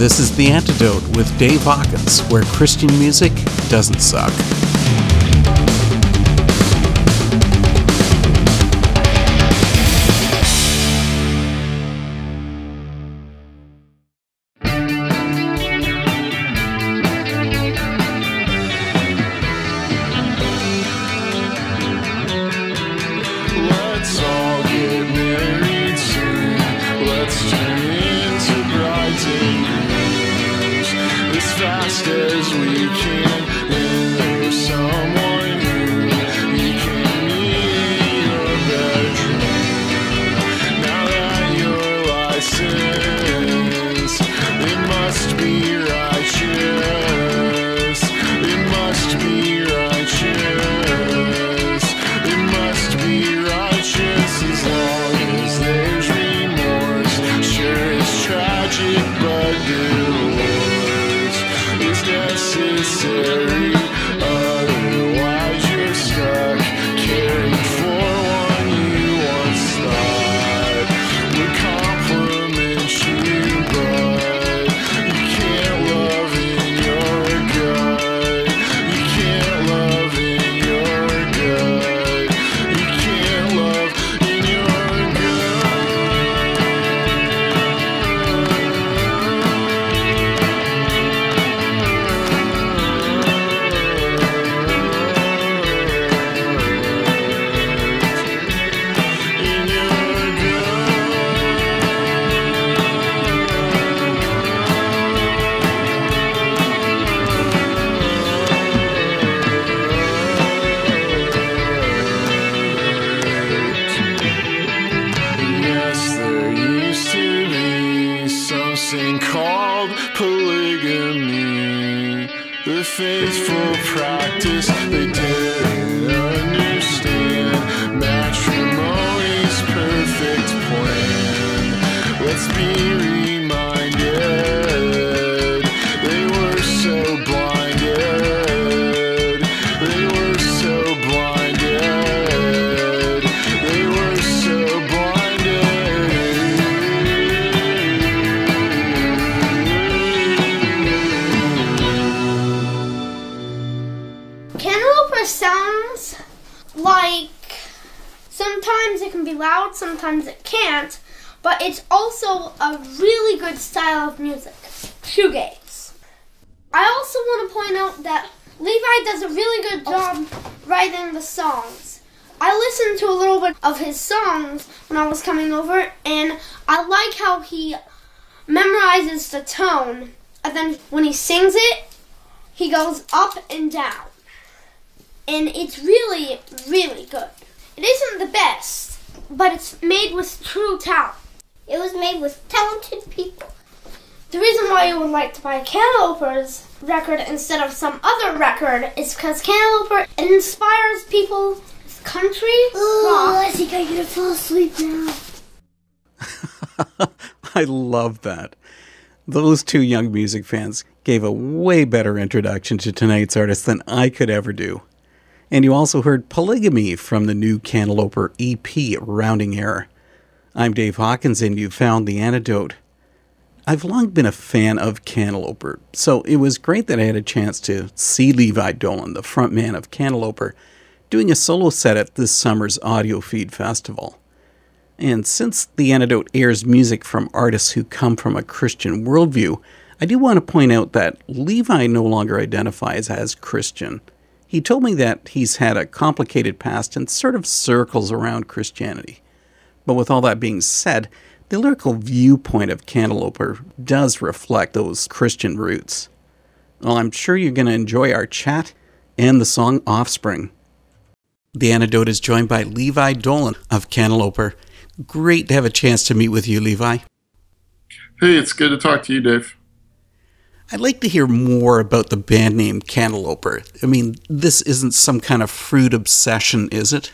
This is The Antidote with Dave Hawkins, where Christian music doesn't suck. Over, and I like how he memorizes the tone, and then when he sings it, he goes up and down. And it's really, really good. It isn't the best, but it's made with true talent. It was made with talented people. The reason why you would like to buy Cantalouper's record instead of some other record is because Cantalouper inspires people country, rock, I think I'm gonna fall asleep now. I love that. Those two young music fans gave a way better introduction to tonight's artist than I could ever do. And you also heard Polygamy from the new Cantalouper EP, Rounding Error. I'm Dave Hawkins, and you found the antidote. I've long been a fan of Cantalouper, so it was great that I had a chance to see Levi Dolan, the frontman of Cantalouper, doing a solo set at this summer's Audio Feed Festival. And since The Antidote airs music from artists who come from a Christian worldview, I do want to point out that Levi no longer identifies as Christian. He told me that he's had a complicated past and sort of circles around Christianity. But with all that being said, the lyrical viewpoint of Cantalouper does reflect those Christian roots. Well, I'm sure you're going to enjoy our chat and the song Offspring. The Antidote is joined by Levi Dolan of Cantalouper. Great to have a chance to meet with you, Levi. Hey, it's good to talk to you, Dave. I'd like to hear more about the band name Cantalouper. I mean, this isn't some kind of fruit obsession, is it?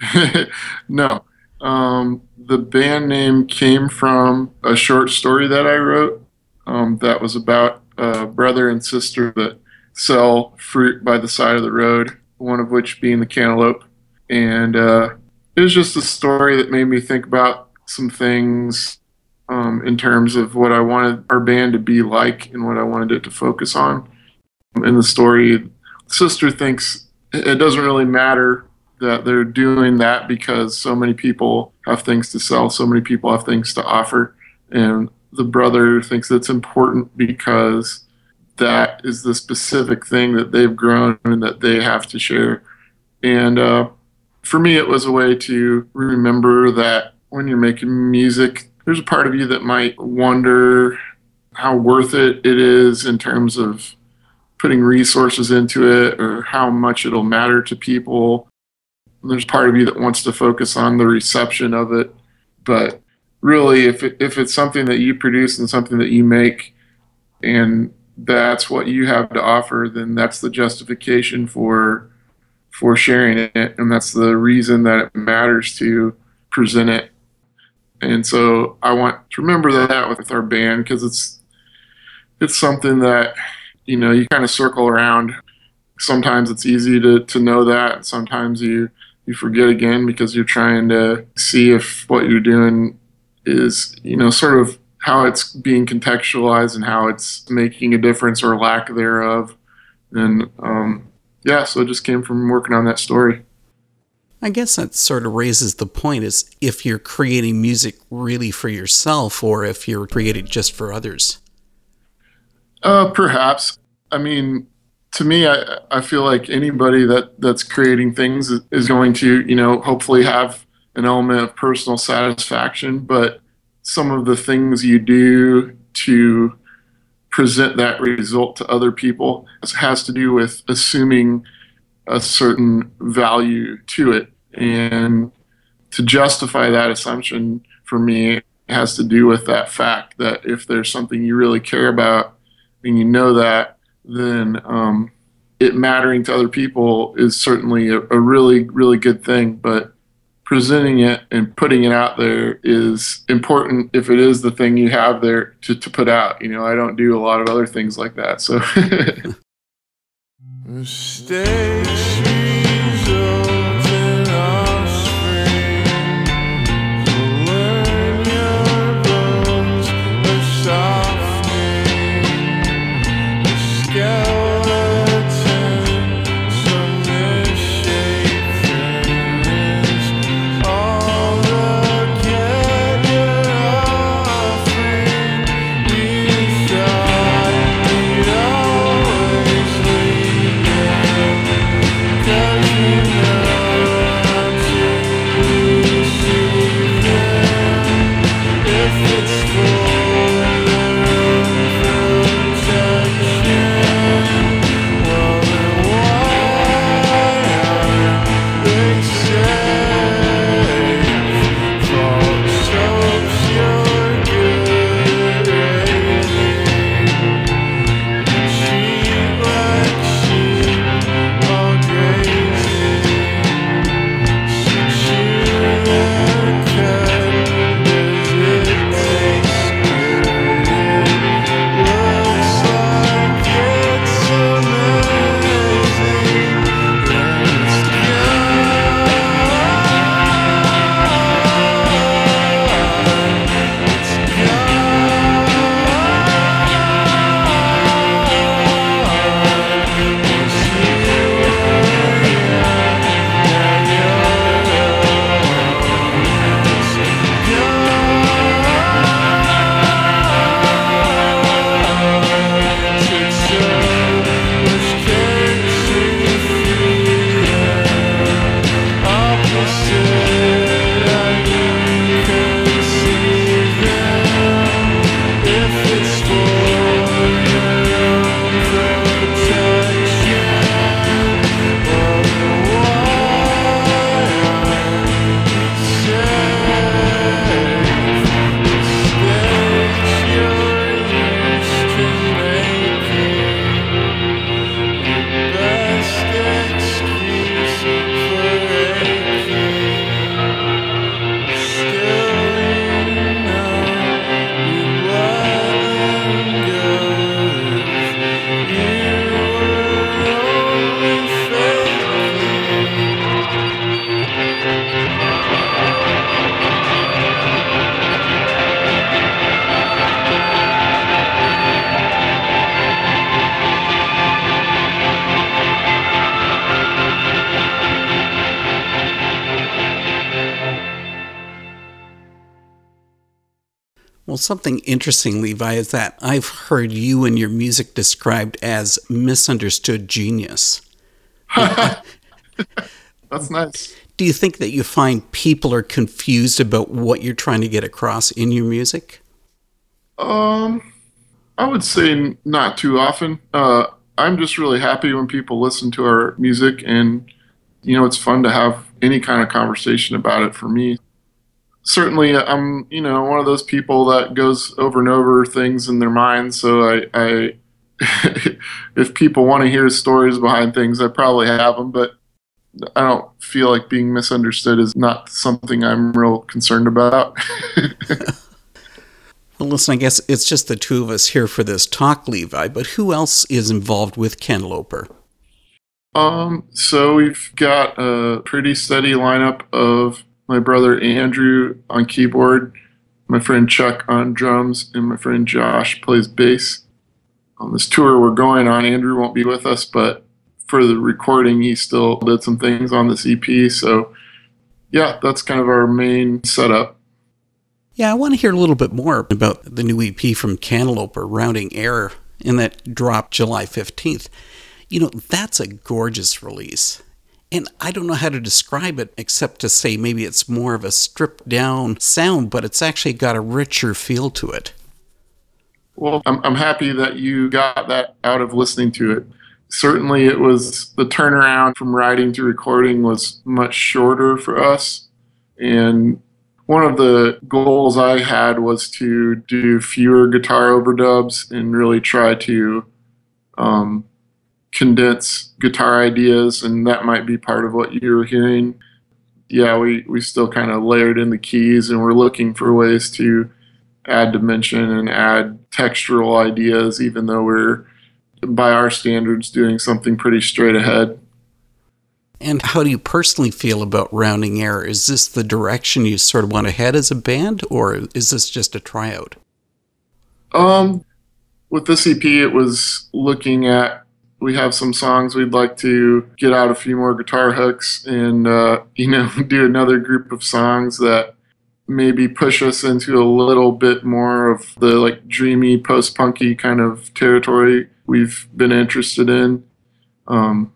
no. Um, the band name came from a short story that I wrote um, that was about a brother and sister that sell fruit by the side of the road, one of which being the cantaloupe. And uh, it was just a story that made me think about some things um, in terms of what I wanted our band to be like and what I wanted it to focus on. In the story, sister thinks it doesn't really matter that they're doing that because so many people have things to sell, so many people have things to offer, and the brother thinks it's important because that is the specific thing that they've grown and that they have to share. And uh, for me, it was a way to remember that when you're making music, there's a part of you that might wonder how worth it it is in terms of putting resources into it or how much it'll matter to people. There's part of you that wants to focus on the reception of it, but really, if it, if it's something that you produce and something that you make, and that's what you have to offer, then that's the justification for for sharing it, and that's the reason that it matters to present it. And so I want to remember that with our band because it's it's something that you know you kind of circle around. Sometimes it's easy to to know that, sometimes you you forget again because you're trying to see if what you're doing is you know sort of how it's being contextualized and how it's making a difference or lack thereof. And um, yeah, so it just came from working on that story. I guess that sort of raises the point is if you're creating music really for yourself or if you're creating just for others. Uh, perhaps. I mean, to me, I, I feel like anybody that, that's creating things is going to, you know, hopefully have an element of personal satisfaction. But some of the things you do to present that result to other people has to do with assuming a certain value to it. And to justify that assumption for me has to do with that fact that if there's something you really care about and you know that, then um, it mattering to other people is certainly a, a really, really good thing. But presenting it and putting it out there is important if it is the thing you have there to, to put out. You know, I don't do a lot of other things like that. So something interesting, Levi, is that I've heard you and your music described as misunderstood genius. That's nice. Do you think that you find people are confused about what you're trying to get across in your music? Um, I would say not too often. Uh, I'm just really happy when people listen to our music, and you know, it's fun to have any kind of conversation about it for me. Certainly, I'm you know one of those people that goes over and over things in their mind. So I, I if people want to hear stories behind things, I probably have them, but I don't feel like being misunderstood is not something I'm real concerned about. well, listen, I guess it's just the two of us here for this talk, Levi, but who else is involved with Cantalouper? Um, so we've got a pretty steady lineup of my brother Andrew on keyboard, my friend Chuck on drums, and my friend Josh plays bass. On this tour we're going on, Andrew won't be with us, but for the recording, he still did some things on this EP. So, yeah, that's kind of our main setup. Yeah, I want to hear a little bit more about the new EP from Cantalouper, Rounding Error, and that dropped July 15th. You know, that's a gorgeous release. And I don't know how to describe it except to say maybe it's more of a stripped down sound, but it's actually got a richer feel to it. Well, I'm, I'm happy that you got that out of listening to it. Certainly, it was the turnaround from writing to recording was much shorter for us. And one of the goals I had was to do fewer guitar overdubs and really try to um, condense guitar ideas, and that might be part of what you were hearing. Yeah, we, we still kind of layered in the keys, and we're looking for ways to add dimension and add textural ideas, even though we're, by our standards, doing something pretty straight ahead. And how do you personally feel about Rounding Error? Is this the direction you sort of want to head as a band, or is this just a tryout? Um, with this EP, it was looking at we have some songs we'd like to get out a few more guitar hooks and uh, you know do another group of songs that maybe push us into a little bit more of the like dreamy post-punky kind of territory we've been interested in. Um,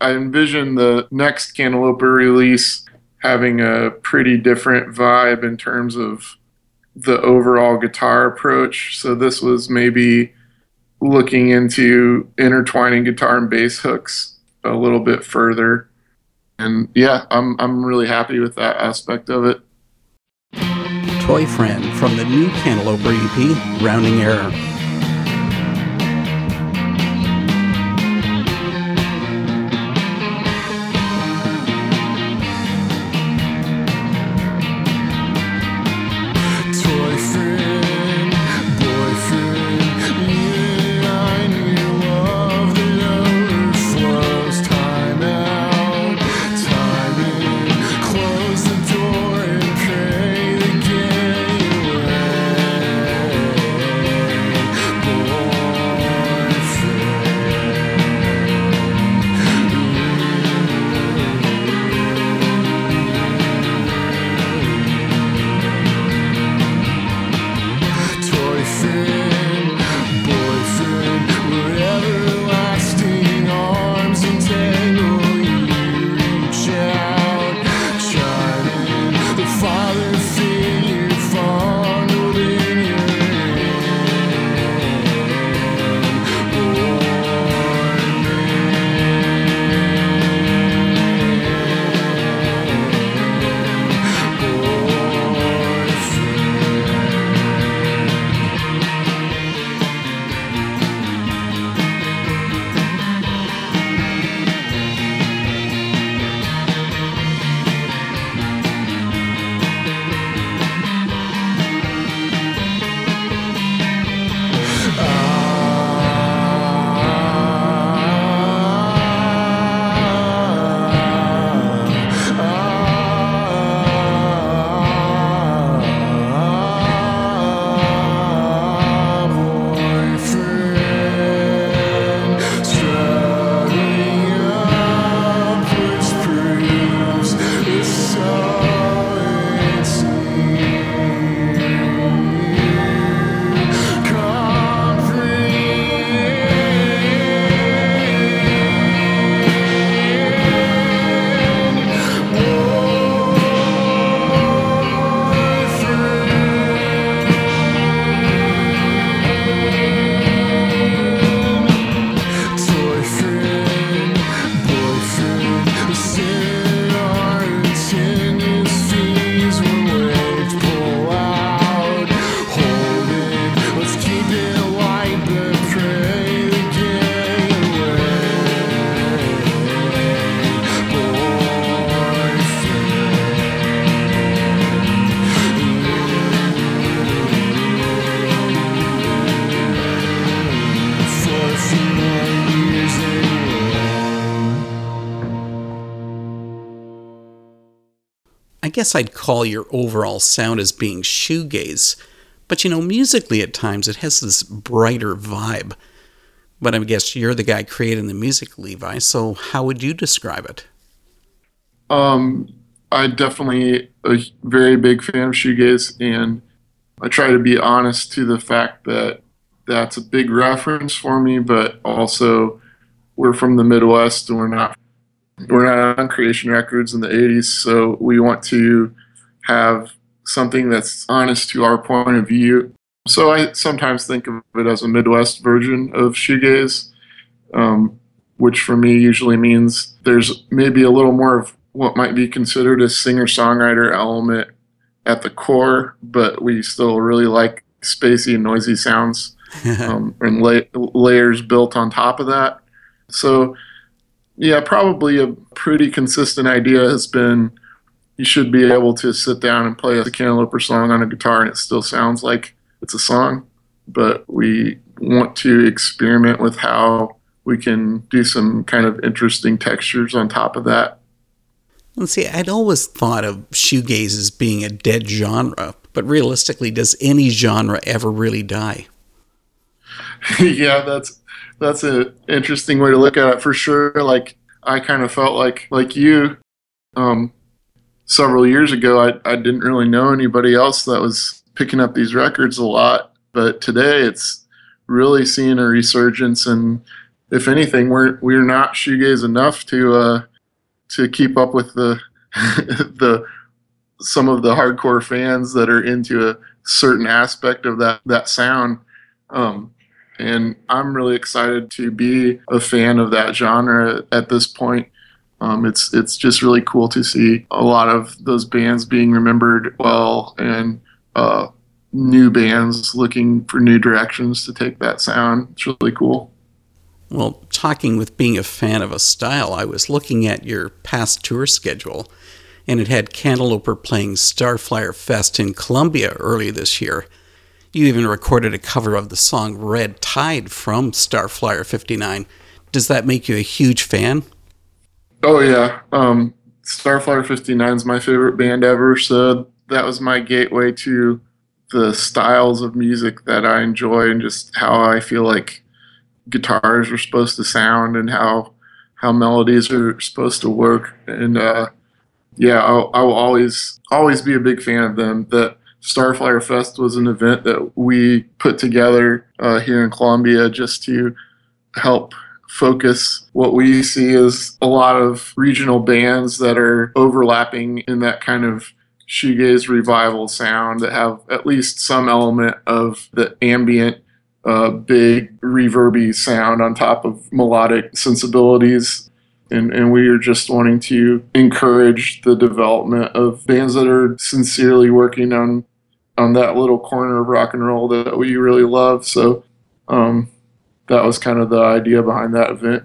i envision the next Cantalouper release having a pretty different vibe in terms of the overall guitar approach. So this was maybe looking into intertwining guitar and bass hooks a little bit further. And yeah, I'm I'm really happy with that aspect of it. Toy Friend from the new Cantalouper EP, Rounding Error. Guess I'd call your overall sound as being shoegaze. But you know, musically at times it has this brighter vibe. But I guess you're the guy creating the music, Levi, so how would you describe it? Um, I definitely a very big fan of shoegaze, and I try to be honest to the fact that that's a big reference for me, but also we're from the Midwest and we're not we're not on Creation Records in the 80s, so we want to have something that's honest to our point of view. So I sometimes think of it as a Midwest version of shoegaze, um, which for me usually means there's maybe a little more of what might be considered a singer-songwriter element at the core, but we still really like spacey and noisy sounds um, and la- layers built on top of that. So yeah, probably a pretty consistent idea has been you should be able to sit down and play a Cantalouper song on a guitar and it still sounds like it's a song. But we want to experiment with how we can do some kind of interesting textures on top of that. Let's see, I'd always thought of shoegaze as being a dead genre, but realistically, does any genre ever really die? yeah, that's that's an interesting way to look at it for sure. Like I kind of felt like like you, um, several years ago, I I didn't really know anybody else that was picking up these records a lot, but today it's really seeing a resurgence. And if anything, we're we're not shoegaze enough to uh, to keep up with the the some of the hardcore fans that are into a certain aspect of that that sound. Um, and I'm really excited to be a fan of that genre at this point. Um, it's it's just really cool to see a lot of those bands being remembered well and uh, new bands looking for new directions to take that sound. It's really cool. Well, talking with being a fan of a style, I was looking at your past tour schedule, and it had Cantalouper playing Starflyer Fest in Columbia early this year. You even recorded a cover of the song Red Tide from Starflyer 59. Does that make you a huge fan? Oh, yeah. Um, Starflyer 59 is my favorite band ever, so that was my gateway to the styles of music that I enjoy and just how I feel like guitars are supposed to sound and how how melodies are supposed to work. And uh, yeah, I'll, I'll always always be a big fan of them. That Starflyer Fest was an event that we put together uh, here in Columbia just to help focus what we see as a lot of regional bands that are overlapping in that kind of shoegaze revival sound that have at least some element of the ambient uh, big reverby sound on top of melodic sensibilities. And, and we are just wanting to encourage the development of bands that are sincerely working on on that little corner of rock and roll that we really love. So um, that was kind of the idea behind that event.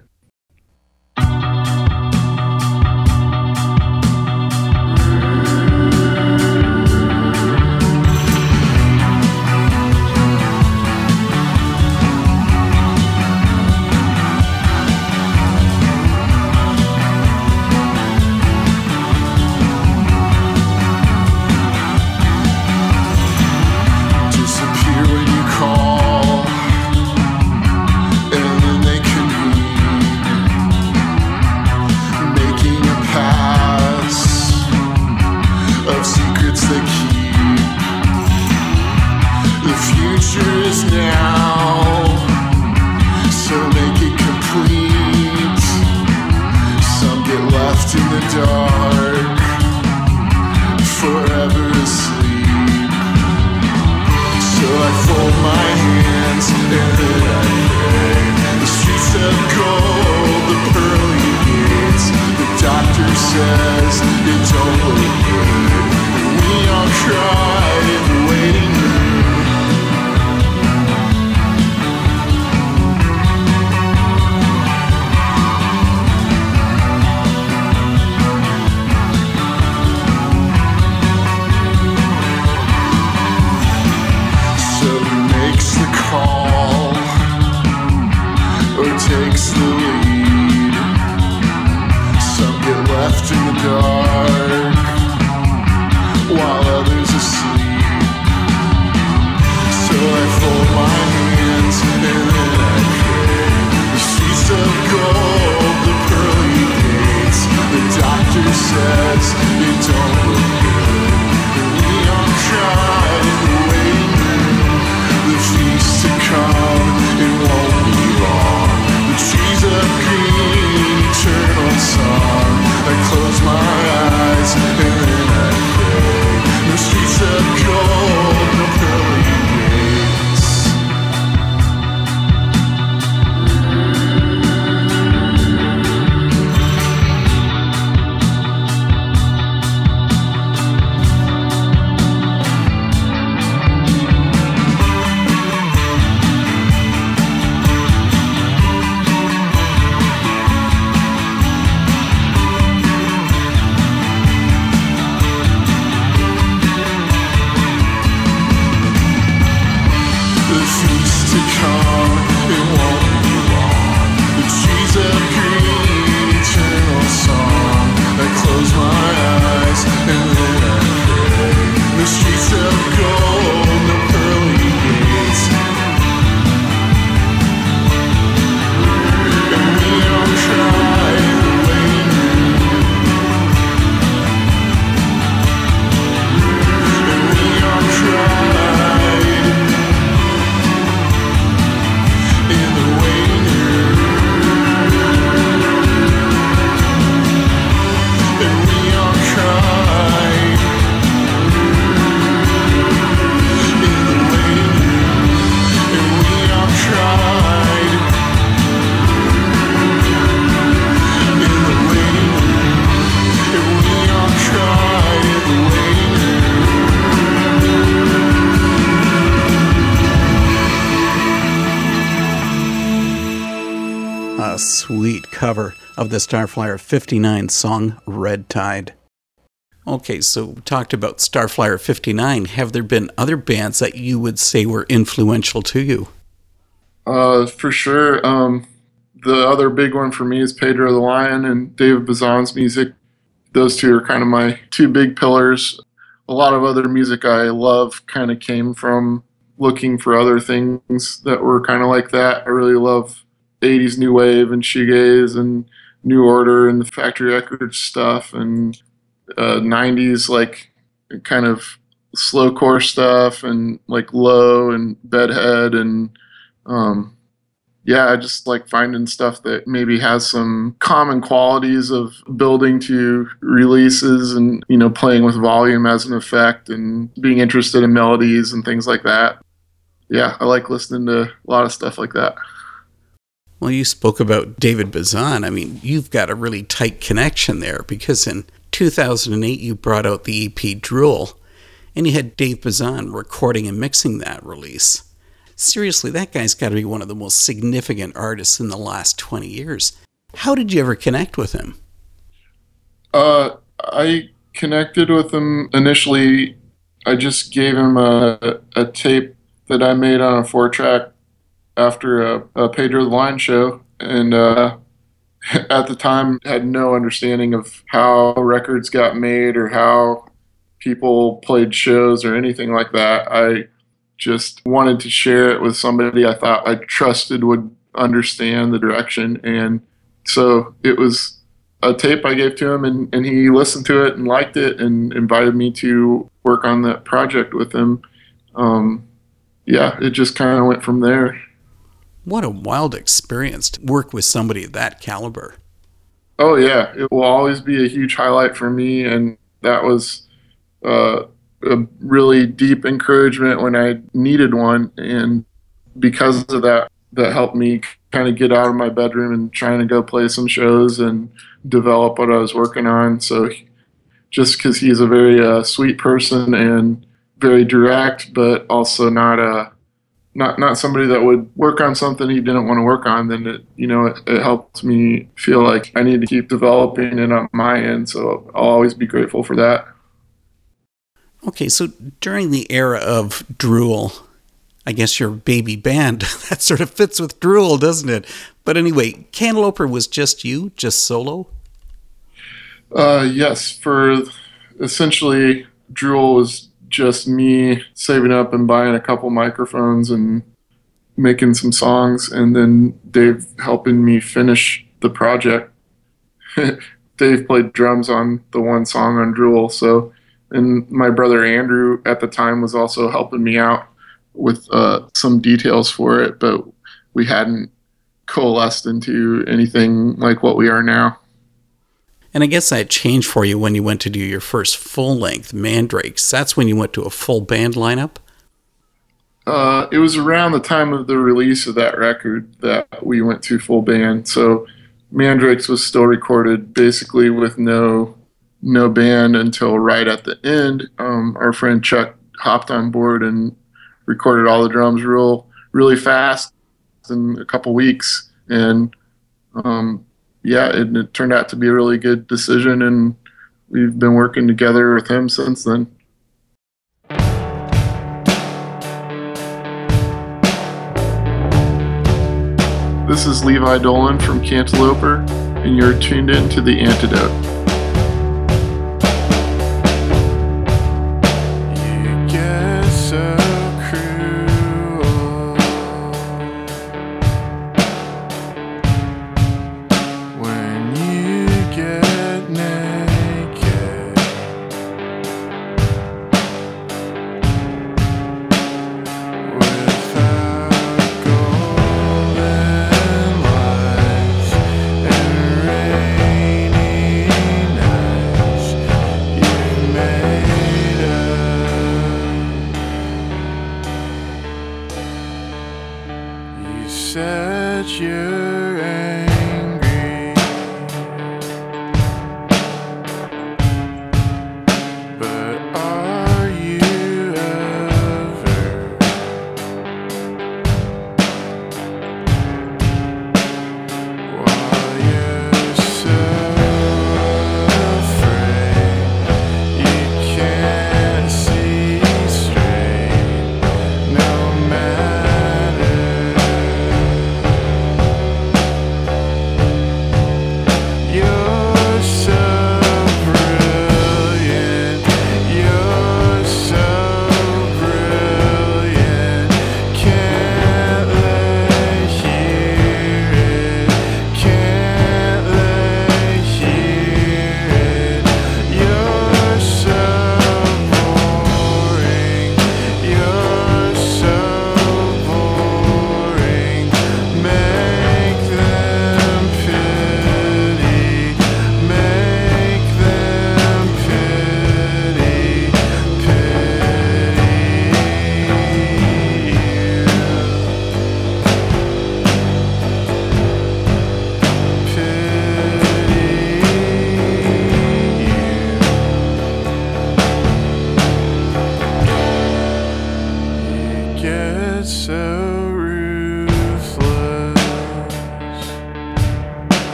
The Starflyer 59 song Red Tide. Okay, so we talked about Starflyer 59. Have there been other bands that you would say were influential to you? Uh, for sure. Um, the other big one for me is Pedro the Lion and David Bazan's music. Those two are kind of my two big pillars. A lot of other music I love kind of came from looking for other things that were kind of like that. I really love 80s new wave and shoegaze and New Order and the Factory Records stuff and uh, 90s like kind of slowcore stuff and like low and bedhead and um, yeah, I just like finding stuff that maybe has some common qualities of building to releases and you know playing with volume as an effect and being interested in melodies and things like that. Yeah, I like listening to a lot of stuff like that. Well, you spoke about David Bazan. I mean, you've got a really tight connection there because in 2008 you brought out the EP Drool and you had Dave Bazan recording and mixing that release. Seriously, that guy's got to be one of the most significant artists in the last 20 years. How did you ever connect with him? Uh, I connected with him initially. I just gave him a, a tape that I made on a four track after a, a Pedro the Lion show, and uh, at the time had no understanding of how records got made or how people played shows or anything like that. I just wanted to share it with somebody I thought I trusted would understand the direction, and so it was a tape I gave to him, and, and he listened to it and liked it, and invited me to work on that project with him. Um, yeah, it just kind of went from there. What a wild experience to work with somebody of that caliber. Oh yeah, it will always be a huge highlight for me, and that was uh, a really deep encouragement when I needed one, and because of that, that helped me kind of get out of my bedroom and trying to go play some shows and develop what I was working on. So, just because he's a very uh, sweet person and very direct, but also not a not not somebody that would work on something he didn't want to work on, then it you know it, it helped me feel like I need to keep developing it on my end. So I'll always be grateful for that. Okay, so during the era of Drool, I guess your baby band, that sort of fits with Drool, doesn't it? But anyway, Cantalouper was just you, just solo? Uh, yes, for essentially Drool was just me saving up and buying a couple microphones and making some songs, and then Dave helping me finish the project. Dave played drums on the one song on Drool. So, and my brother Andrew at the time was also helping me out with uh, some details for it, but we hadn't coalesced into anything like what we are now. And I guess that changed for you when you went to do your first full length, Mandrakes. That's when you went to a full band lineup? Uh, it was around the time of the release of that record that we went to full band. So Mandrakes was still recorded basically with no no band until right at the end. Um, our friend Chuck hopped on board and recorded all the drums real really fast in a couple weeks, and um, yeah, it, it turned out to be a really good decision, and we've been working together with him since then. This is Levi Dolan from Cantalouper, and you're tuned in to The Antidote.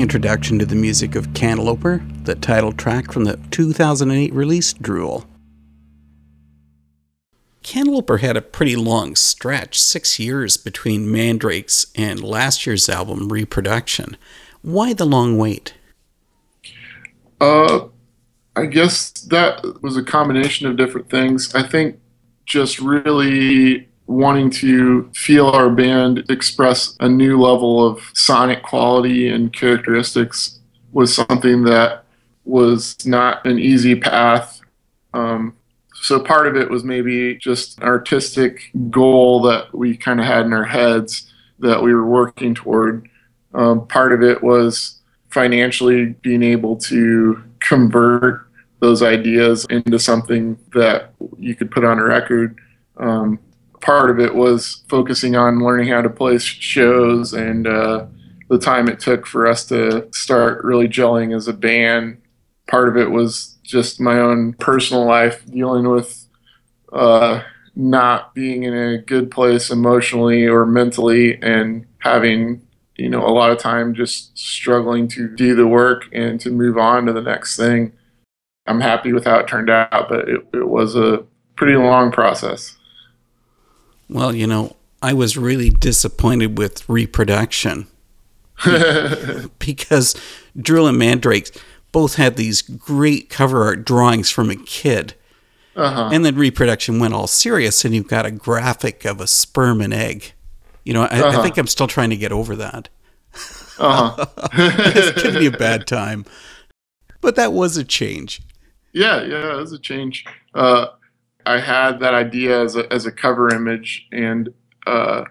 Introduction to the music of Cantalouper, the title track from the 2008 release Drool. Cantalouper had a pretty long stretch, six years between Mandrakes and last year's album Reproduction. Why the long wait? Uh, I guess that was a combination of different things. I think just really wanting to feel our band express a new level of sonic quality and characteristics was something that was not an easy path. Um, so part of it was maybe just an artistic goal that we kind of had in our heads that we were working toward. Um, part of it was financially being able to convert those ideas into something that you could put on a record. Um, part of it was focusing on learning how to play shows and uh, the time it took for us to start really gelling as a band. Part of it was just my own personal life dealing with uh, not being in a good place emotionally or mentally and having you know a lot of time just struggling to do the work and to move on to the next thing i'm happy with how it turned out but it, it was a pretty long process well, you know, I was really disappointed with reproduction because Drool and Mandrakes both had these great cover art drawings from a kid. Uh-huh. And then reproduction went all serious, and you've got a graphic of a sperm and egg. You know, I, uh-huh. I think I'm still trying to get over that. Uh-huh. it's giving me a bad time. But that was a change. Yeah, yeah, it was a change. Uh, I had that idea as a, as a cover image, and uh,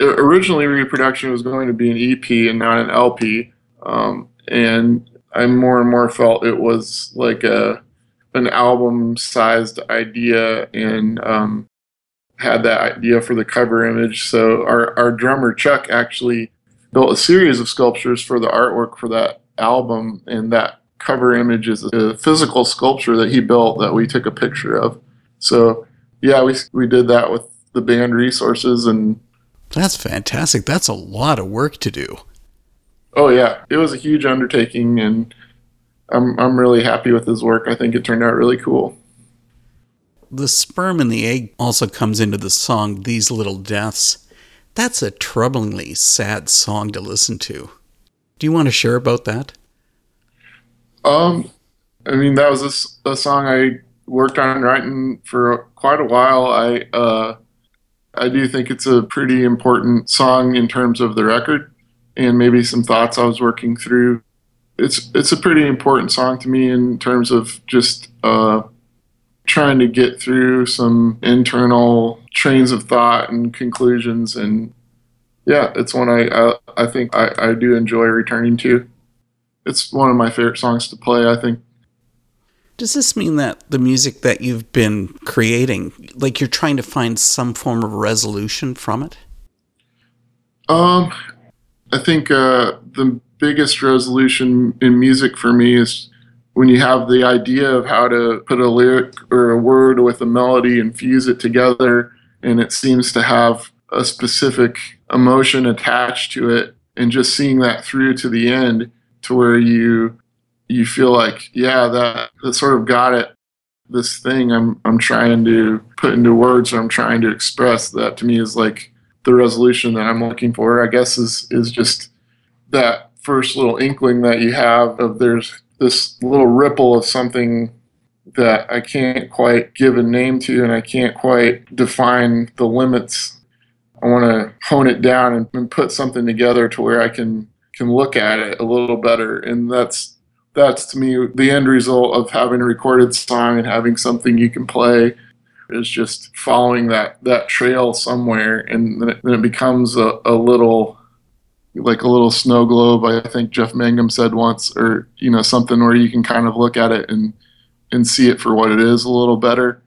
originally reproduction was going to be an EP and not an LP. Um, and I more and more felt it was like a an album sized idea, and um, had that idea for the cover image. So our our drummer Chuck actually built a series of sculptures for the artwork for that album, and that cover image is a physical sculpture that he built that we took a picture of. So yeah, we we did that with the band resources and that's fantastic. That's a lot of work to do. Oh yeah, it was a huge undertaking and I'm I'm really happy with his work. I think it turned out really cool. The sperm and the egg also comes into the song These Little Deaths. That's a troublingly sad song to listen to. Do you want to share about that? Um I mean that was a, a song I worked on writing for quite a while. I uh, I do think it's a pretty important song in terms of the record, and maybe some thoughts I was working through. It's it's a pretty important song to me in terms of just uh, trying to get through some internal trains of thought and conclusions, and yeah, it's one I I, I think I, I do enjoy returning to. It's one of my favorite songs to play. I think does this mean that the music that you've been creating, like you're trying to find some form of resolution from it? Um, I think uh, the biggest resolution in music for me is when you have the idea of how to put a lyric or a word with a melody and fuse it together, and it seems to have a specific emotion attached to it, and just seeing that through to the end to where you you feel like, yeah, that, that sort of got it. This thing I'm I'm trying to put into words or I'm trying to express that to me is like the resolution that I'm looking for. I guess is is just that first little inkling that you have of there's this little ripple of something that I can't quite give a name to and I can't quite define the limits. I want to hone it down and, and put something together to where I can can look at it a little better and that's that's to me the end result of having a recorded song and having something you can play is just following that that trail somewhere. And then it, then it becomes a, a little like a little snow globe. I think jeff mangum said once or you know something where you can kind of look at it and and see it for what it is a little better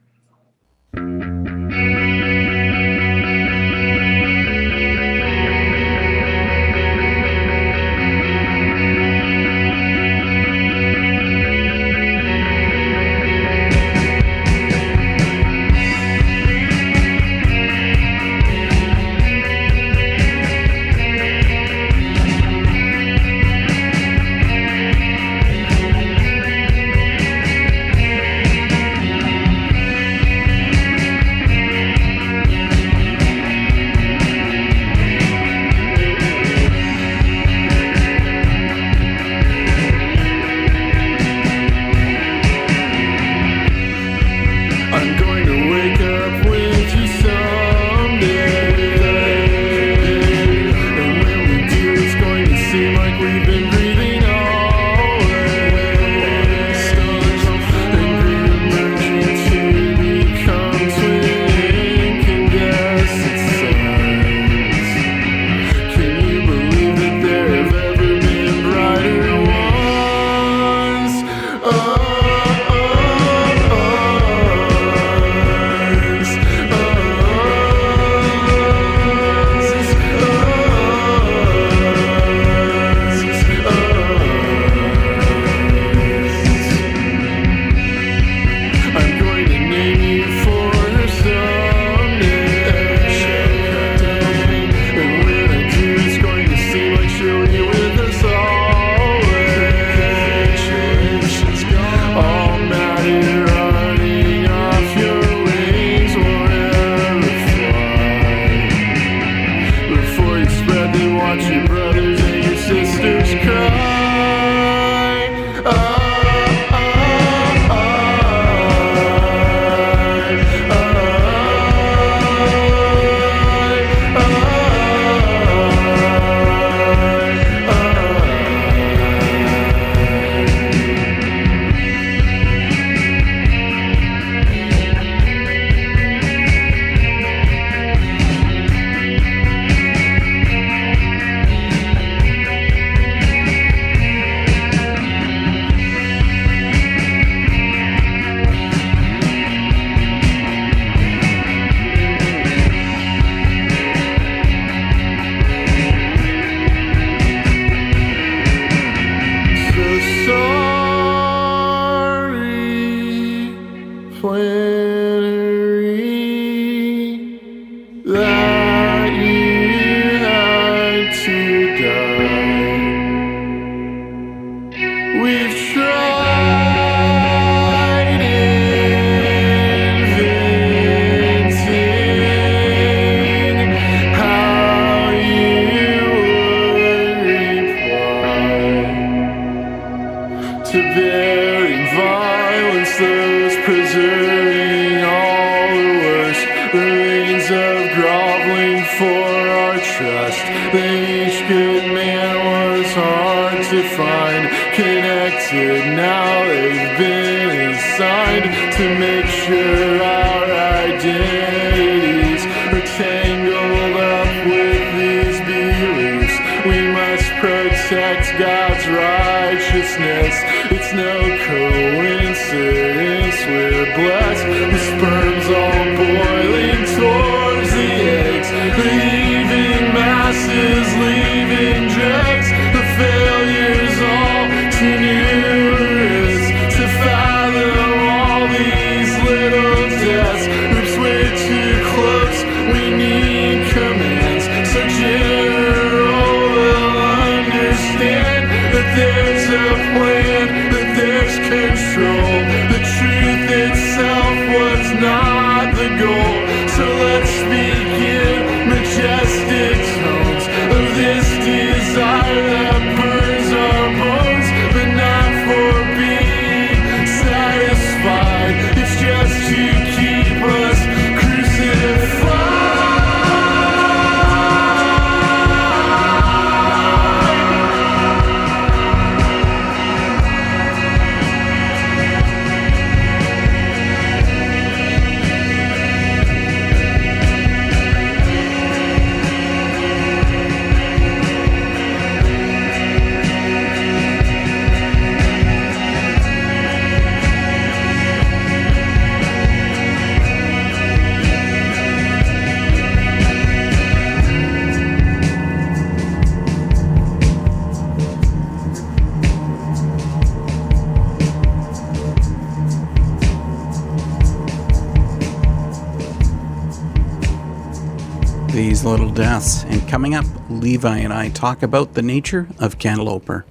little deaths. And coming up, Levi and I talk about the nature of cantalouper.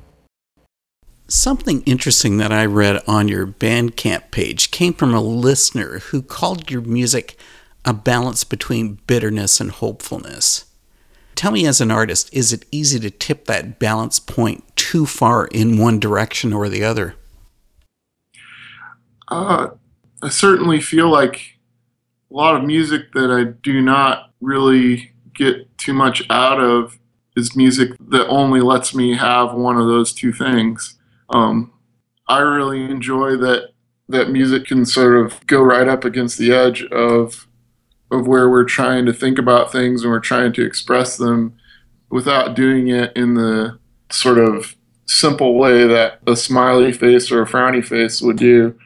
Something interesting that I read on your Bandcamp page came from a listener who called your music a balance between bitterness and hopefulness. Tell me, as an artist, is it easy to tip that balance point too far in one direction or the other? Uh, I certainly feel like a lot of music that I do not really get too much out of is music that only lets me have one of those two things. Um, I really enjoy that that music can sort of go right up against the edge of of where we're trying to think about things and we're trying to express them without doing it in the sort of simple way that a smiley face or a frowny face would do.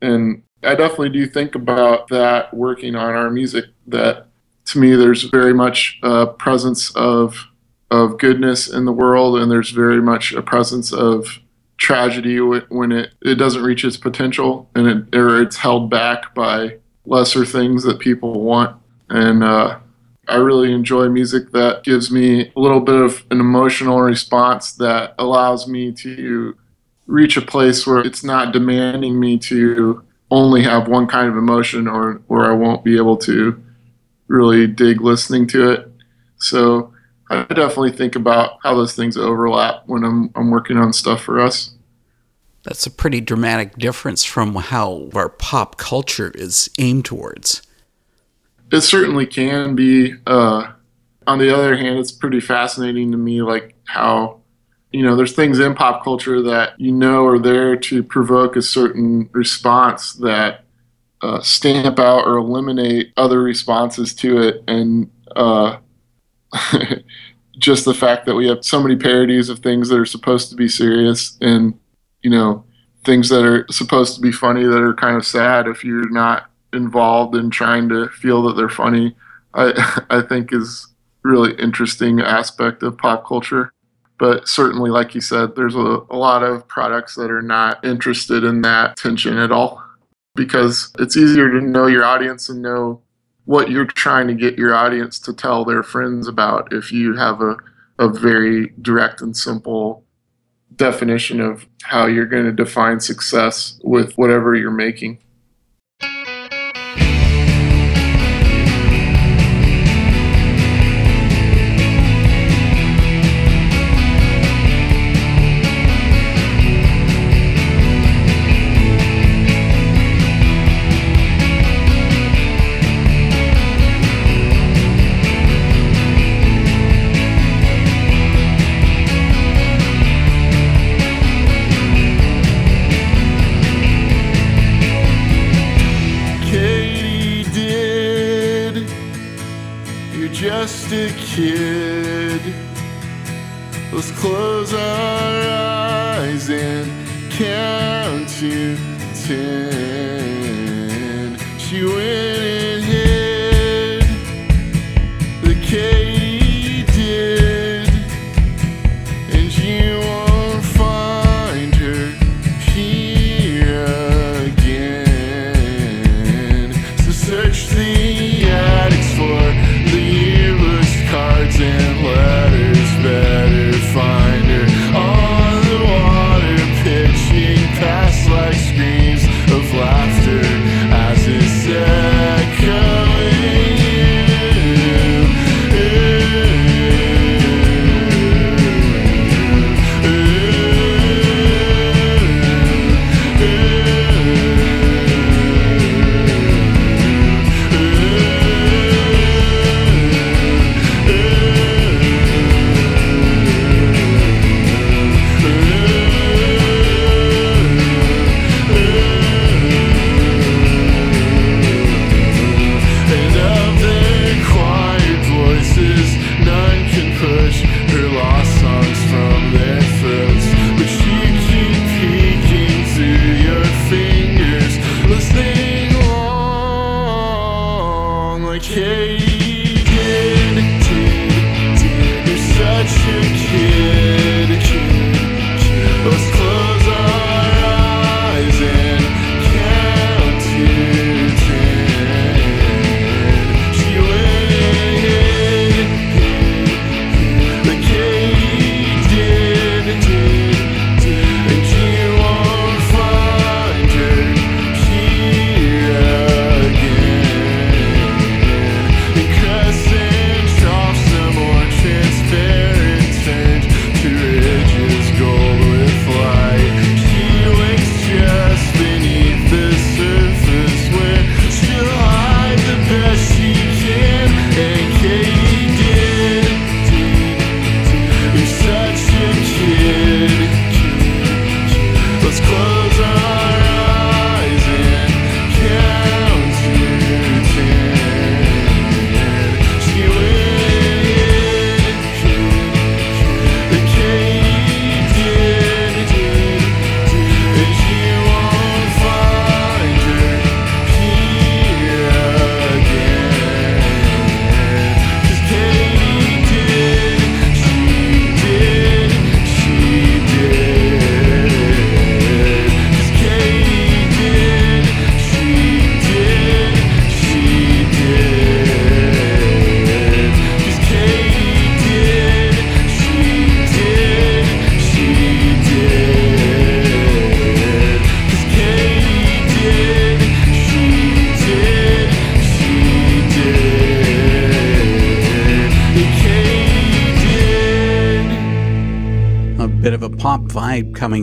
And I definitely do think about that working on our music. That to me, there's very much a presence of of goodness in the world, and there's very much a presence of tragedy when it, it doesn't reach its potential and it or it's held back by lesser things that people want. And uh, I really enjoy music that gives me a little bit of an emotional response that allows me to reach a place where it's not demanding me to only have one kind of emotion or or I won't be able to really dig listening to it. So I definitely think about how those things overlap when I'm I'm working on stuff for us. That's a pretty dramatic difference from how our pop culture is aimed towards. It certainly can be. Uh, on the other hand, it's pretty fascinating to me, like how you know there's things in pop culture that you know are there to provoke a certain response that uh, stamp out or eliminate other responses to it, and uh, just the fact that we have so many parodies of things that are supposed to be serious and you know things that are supposed to be funny that are kind of sad if you're not involved in trying to feel that they're funny i i think is really interesting aspect of pop culture. But certainly like you said there's a, a lot of products that are not interested in that tension at all because it's easier to know your audience and know what you're trying to get your audience to tell their friends about if you have a, a very direct and simple definition of how you're going to define success with whatever you're making. Just a kid. Let's close our eyes and count to ten. She went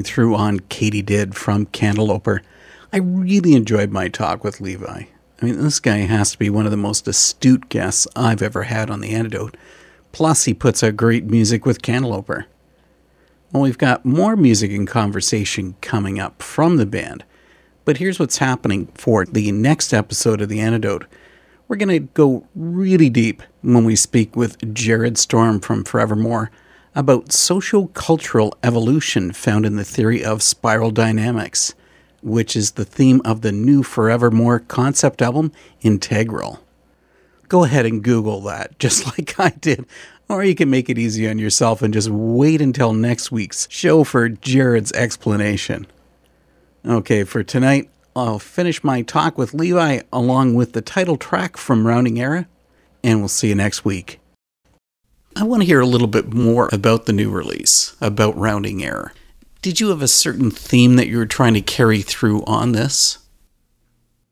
through on Katie Did from Cantalouper. I really enjoyed my talk with Levi. I mean, this guy has to be one of the most astute guests I've ever had on The Antidote. Plus, he puts out great music with Cantalouper. Well, we've got more music and conversation coming up from the band. But here's what's happening for the next episode of The Antidote. We're going to go really deep when we speak with Jared Storm from Forevermore about socio-cultural evolution found in the theory of spiral dynamics, which is the theme of the new Forevermore concept album, Integral. Go ahead and Google that, just like I did. Or you can make it easy on yourself and just wait until next week's show for Jared's explanation. Okay, for tonight, I'll finish my talk with Levi along with the title track from Rounding Error, and we'll see you next week. I want to hear a little bit more about the new release, about Rounding Error. Did you have a certain theme that you were trying to carry through on this?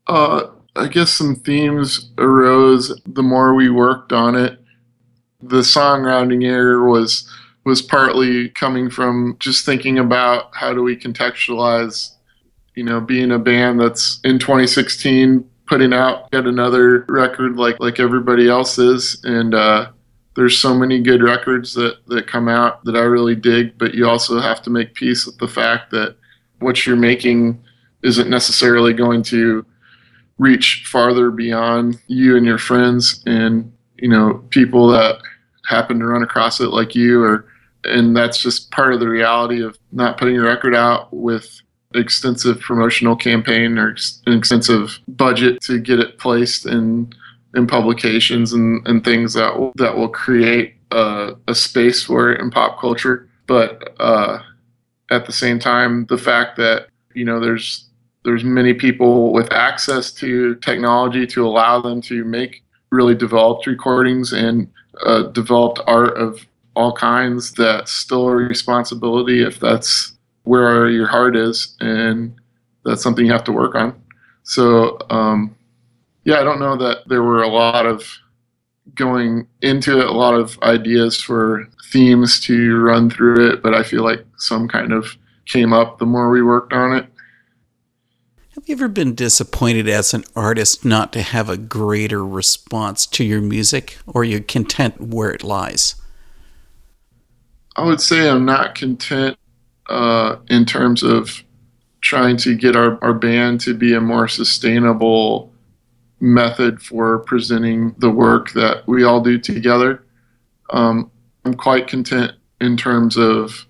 Uh, I guess some themes arose the more we worked on it. The song "Rounding Error" was was partly coming from just thinking about how do we contextualize, you know, being a band that's in 2016 putting out yet another record like like everybody else is, and uh, there's so many good records that that come out that I really dig, but you also have to make peace with the fact that what you're making isn't necessarily going to reach farther beyond you and your friends and you know, people that happen to run across it like you or and that's just part of the reality of not putting your record out with extensive promotional campaign or an extensive budget to get it placed in in publications and, and things that will, that will create a, a space for it in pop culture. But uh, at the same time, the fact that you know there's there's many people with access to technology to allow them to make really developed recordings and uh, developed art of all kinds that's still a responsibility if that's where your heart is and that's something you have to work on so um, yeah i don't know that there were a lot of going into it a lot of ideas for themes to run through it but i feel like some kind of came up the more we worked on it have you ever been disappointed as an artist not to have a greater response to your music, or are you content where it lies? I would say I'm not content uh, in terms of trying to get our, our band to be a more sustainable method for presenting the work that we all do together. Um, I'm quite content in terms of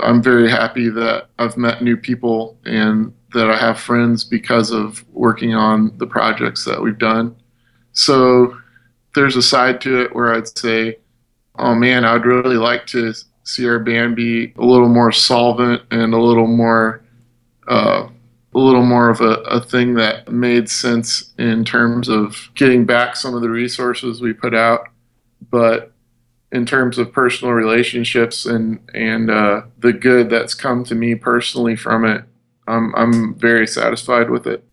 I'm very happy that I've met new people and that I have friends because of working on the projects that we've done. So there's a side to it where I'd say, oh man, I'd really like to see our band be a little more solvent and a little more, uh, a little more of a, a thing that made sense in terms of getting back some of the resources we put out. But in terms of personal relationships and and uh, the good that's come to me personally from it, I'm I'm very satisfied with it.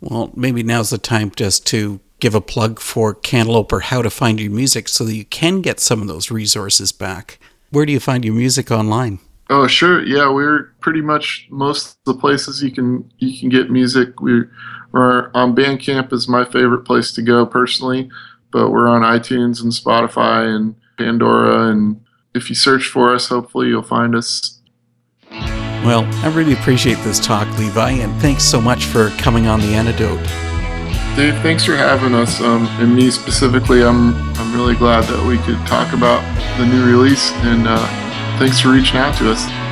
Well, maybe now's the time just to give a plug for Cantalouper how to find your music so that you can get some of those resources back. Where do you find your music online? Oh, sure. Yeah, we're pretty much most of the places you can you can get music. We're, we're on Bandcamp is my favorite place to go personally, but we're on iTunes and Spotify and Pandora and if you search for us, hopefully you'll find us well, I really appreciate this talk, Levi, and thanks so much for coming on the antidote. Dave, thanks for having us. Um, and me specifically, I'm I'm really glad that we could talk about the new release, and uh, thanks for reaching out to us.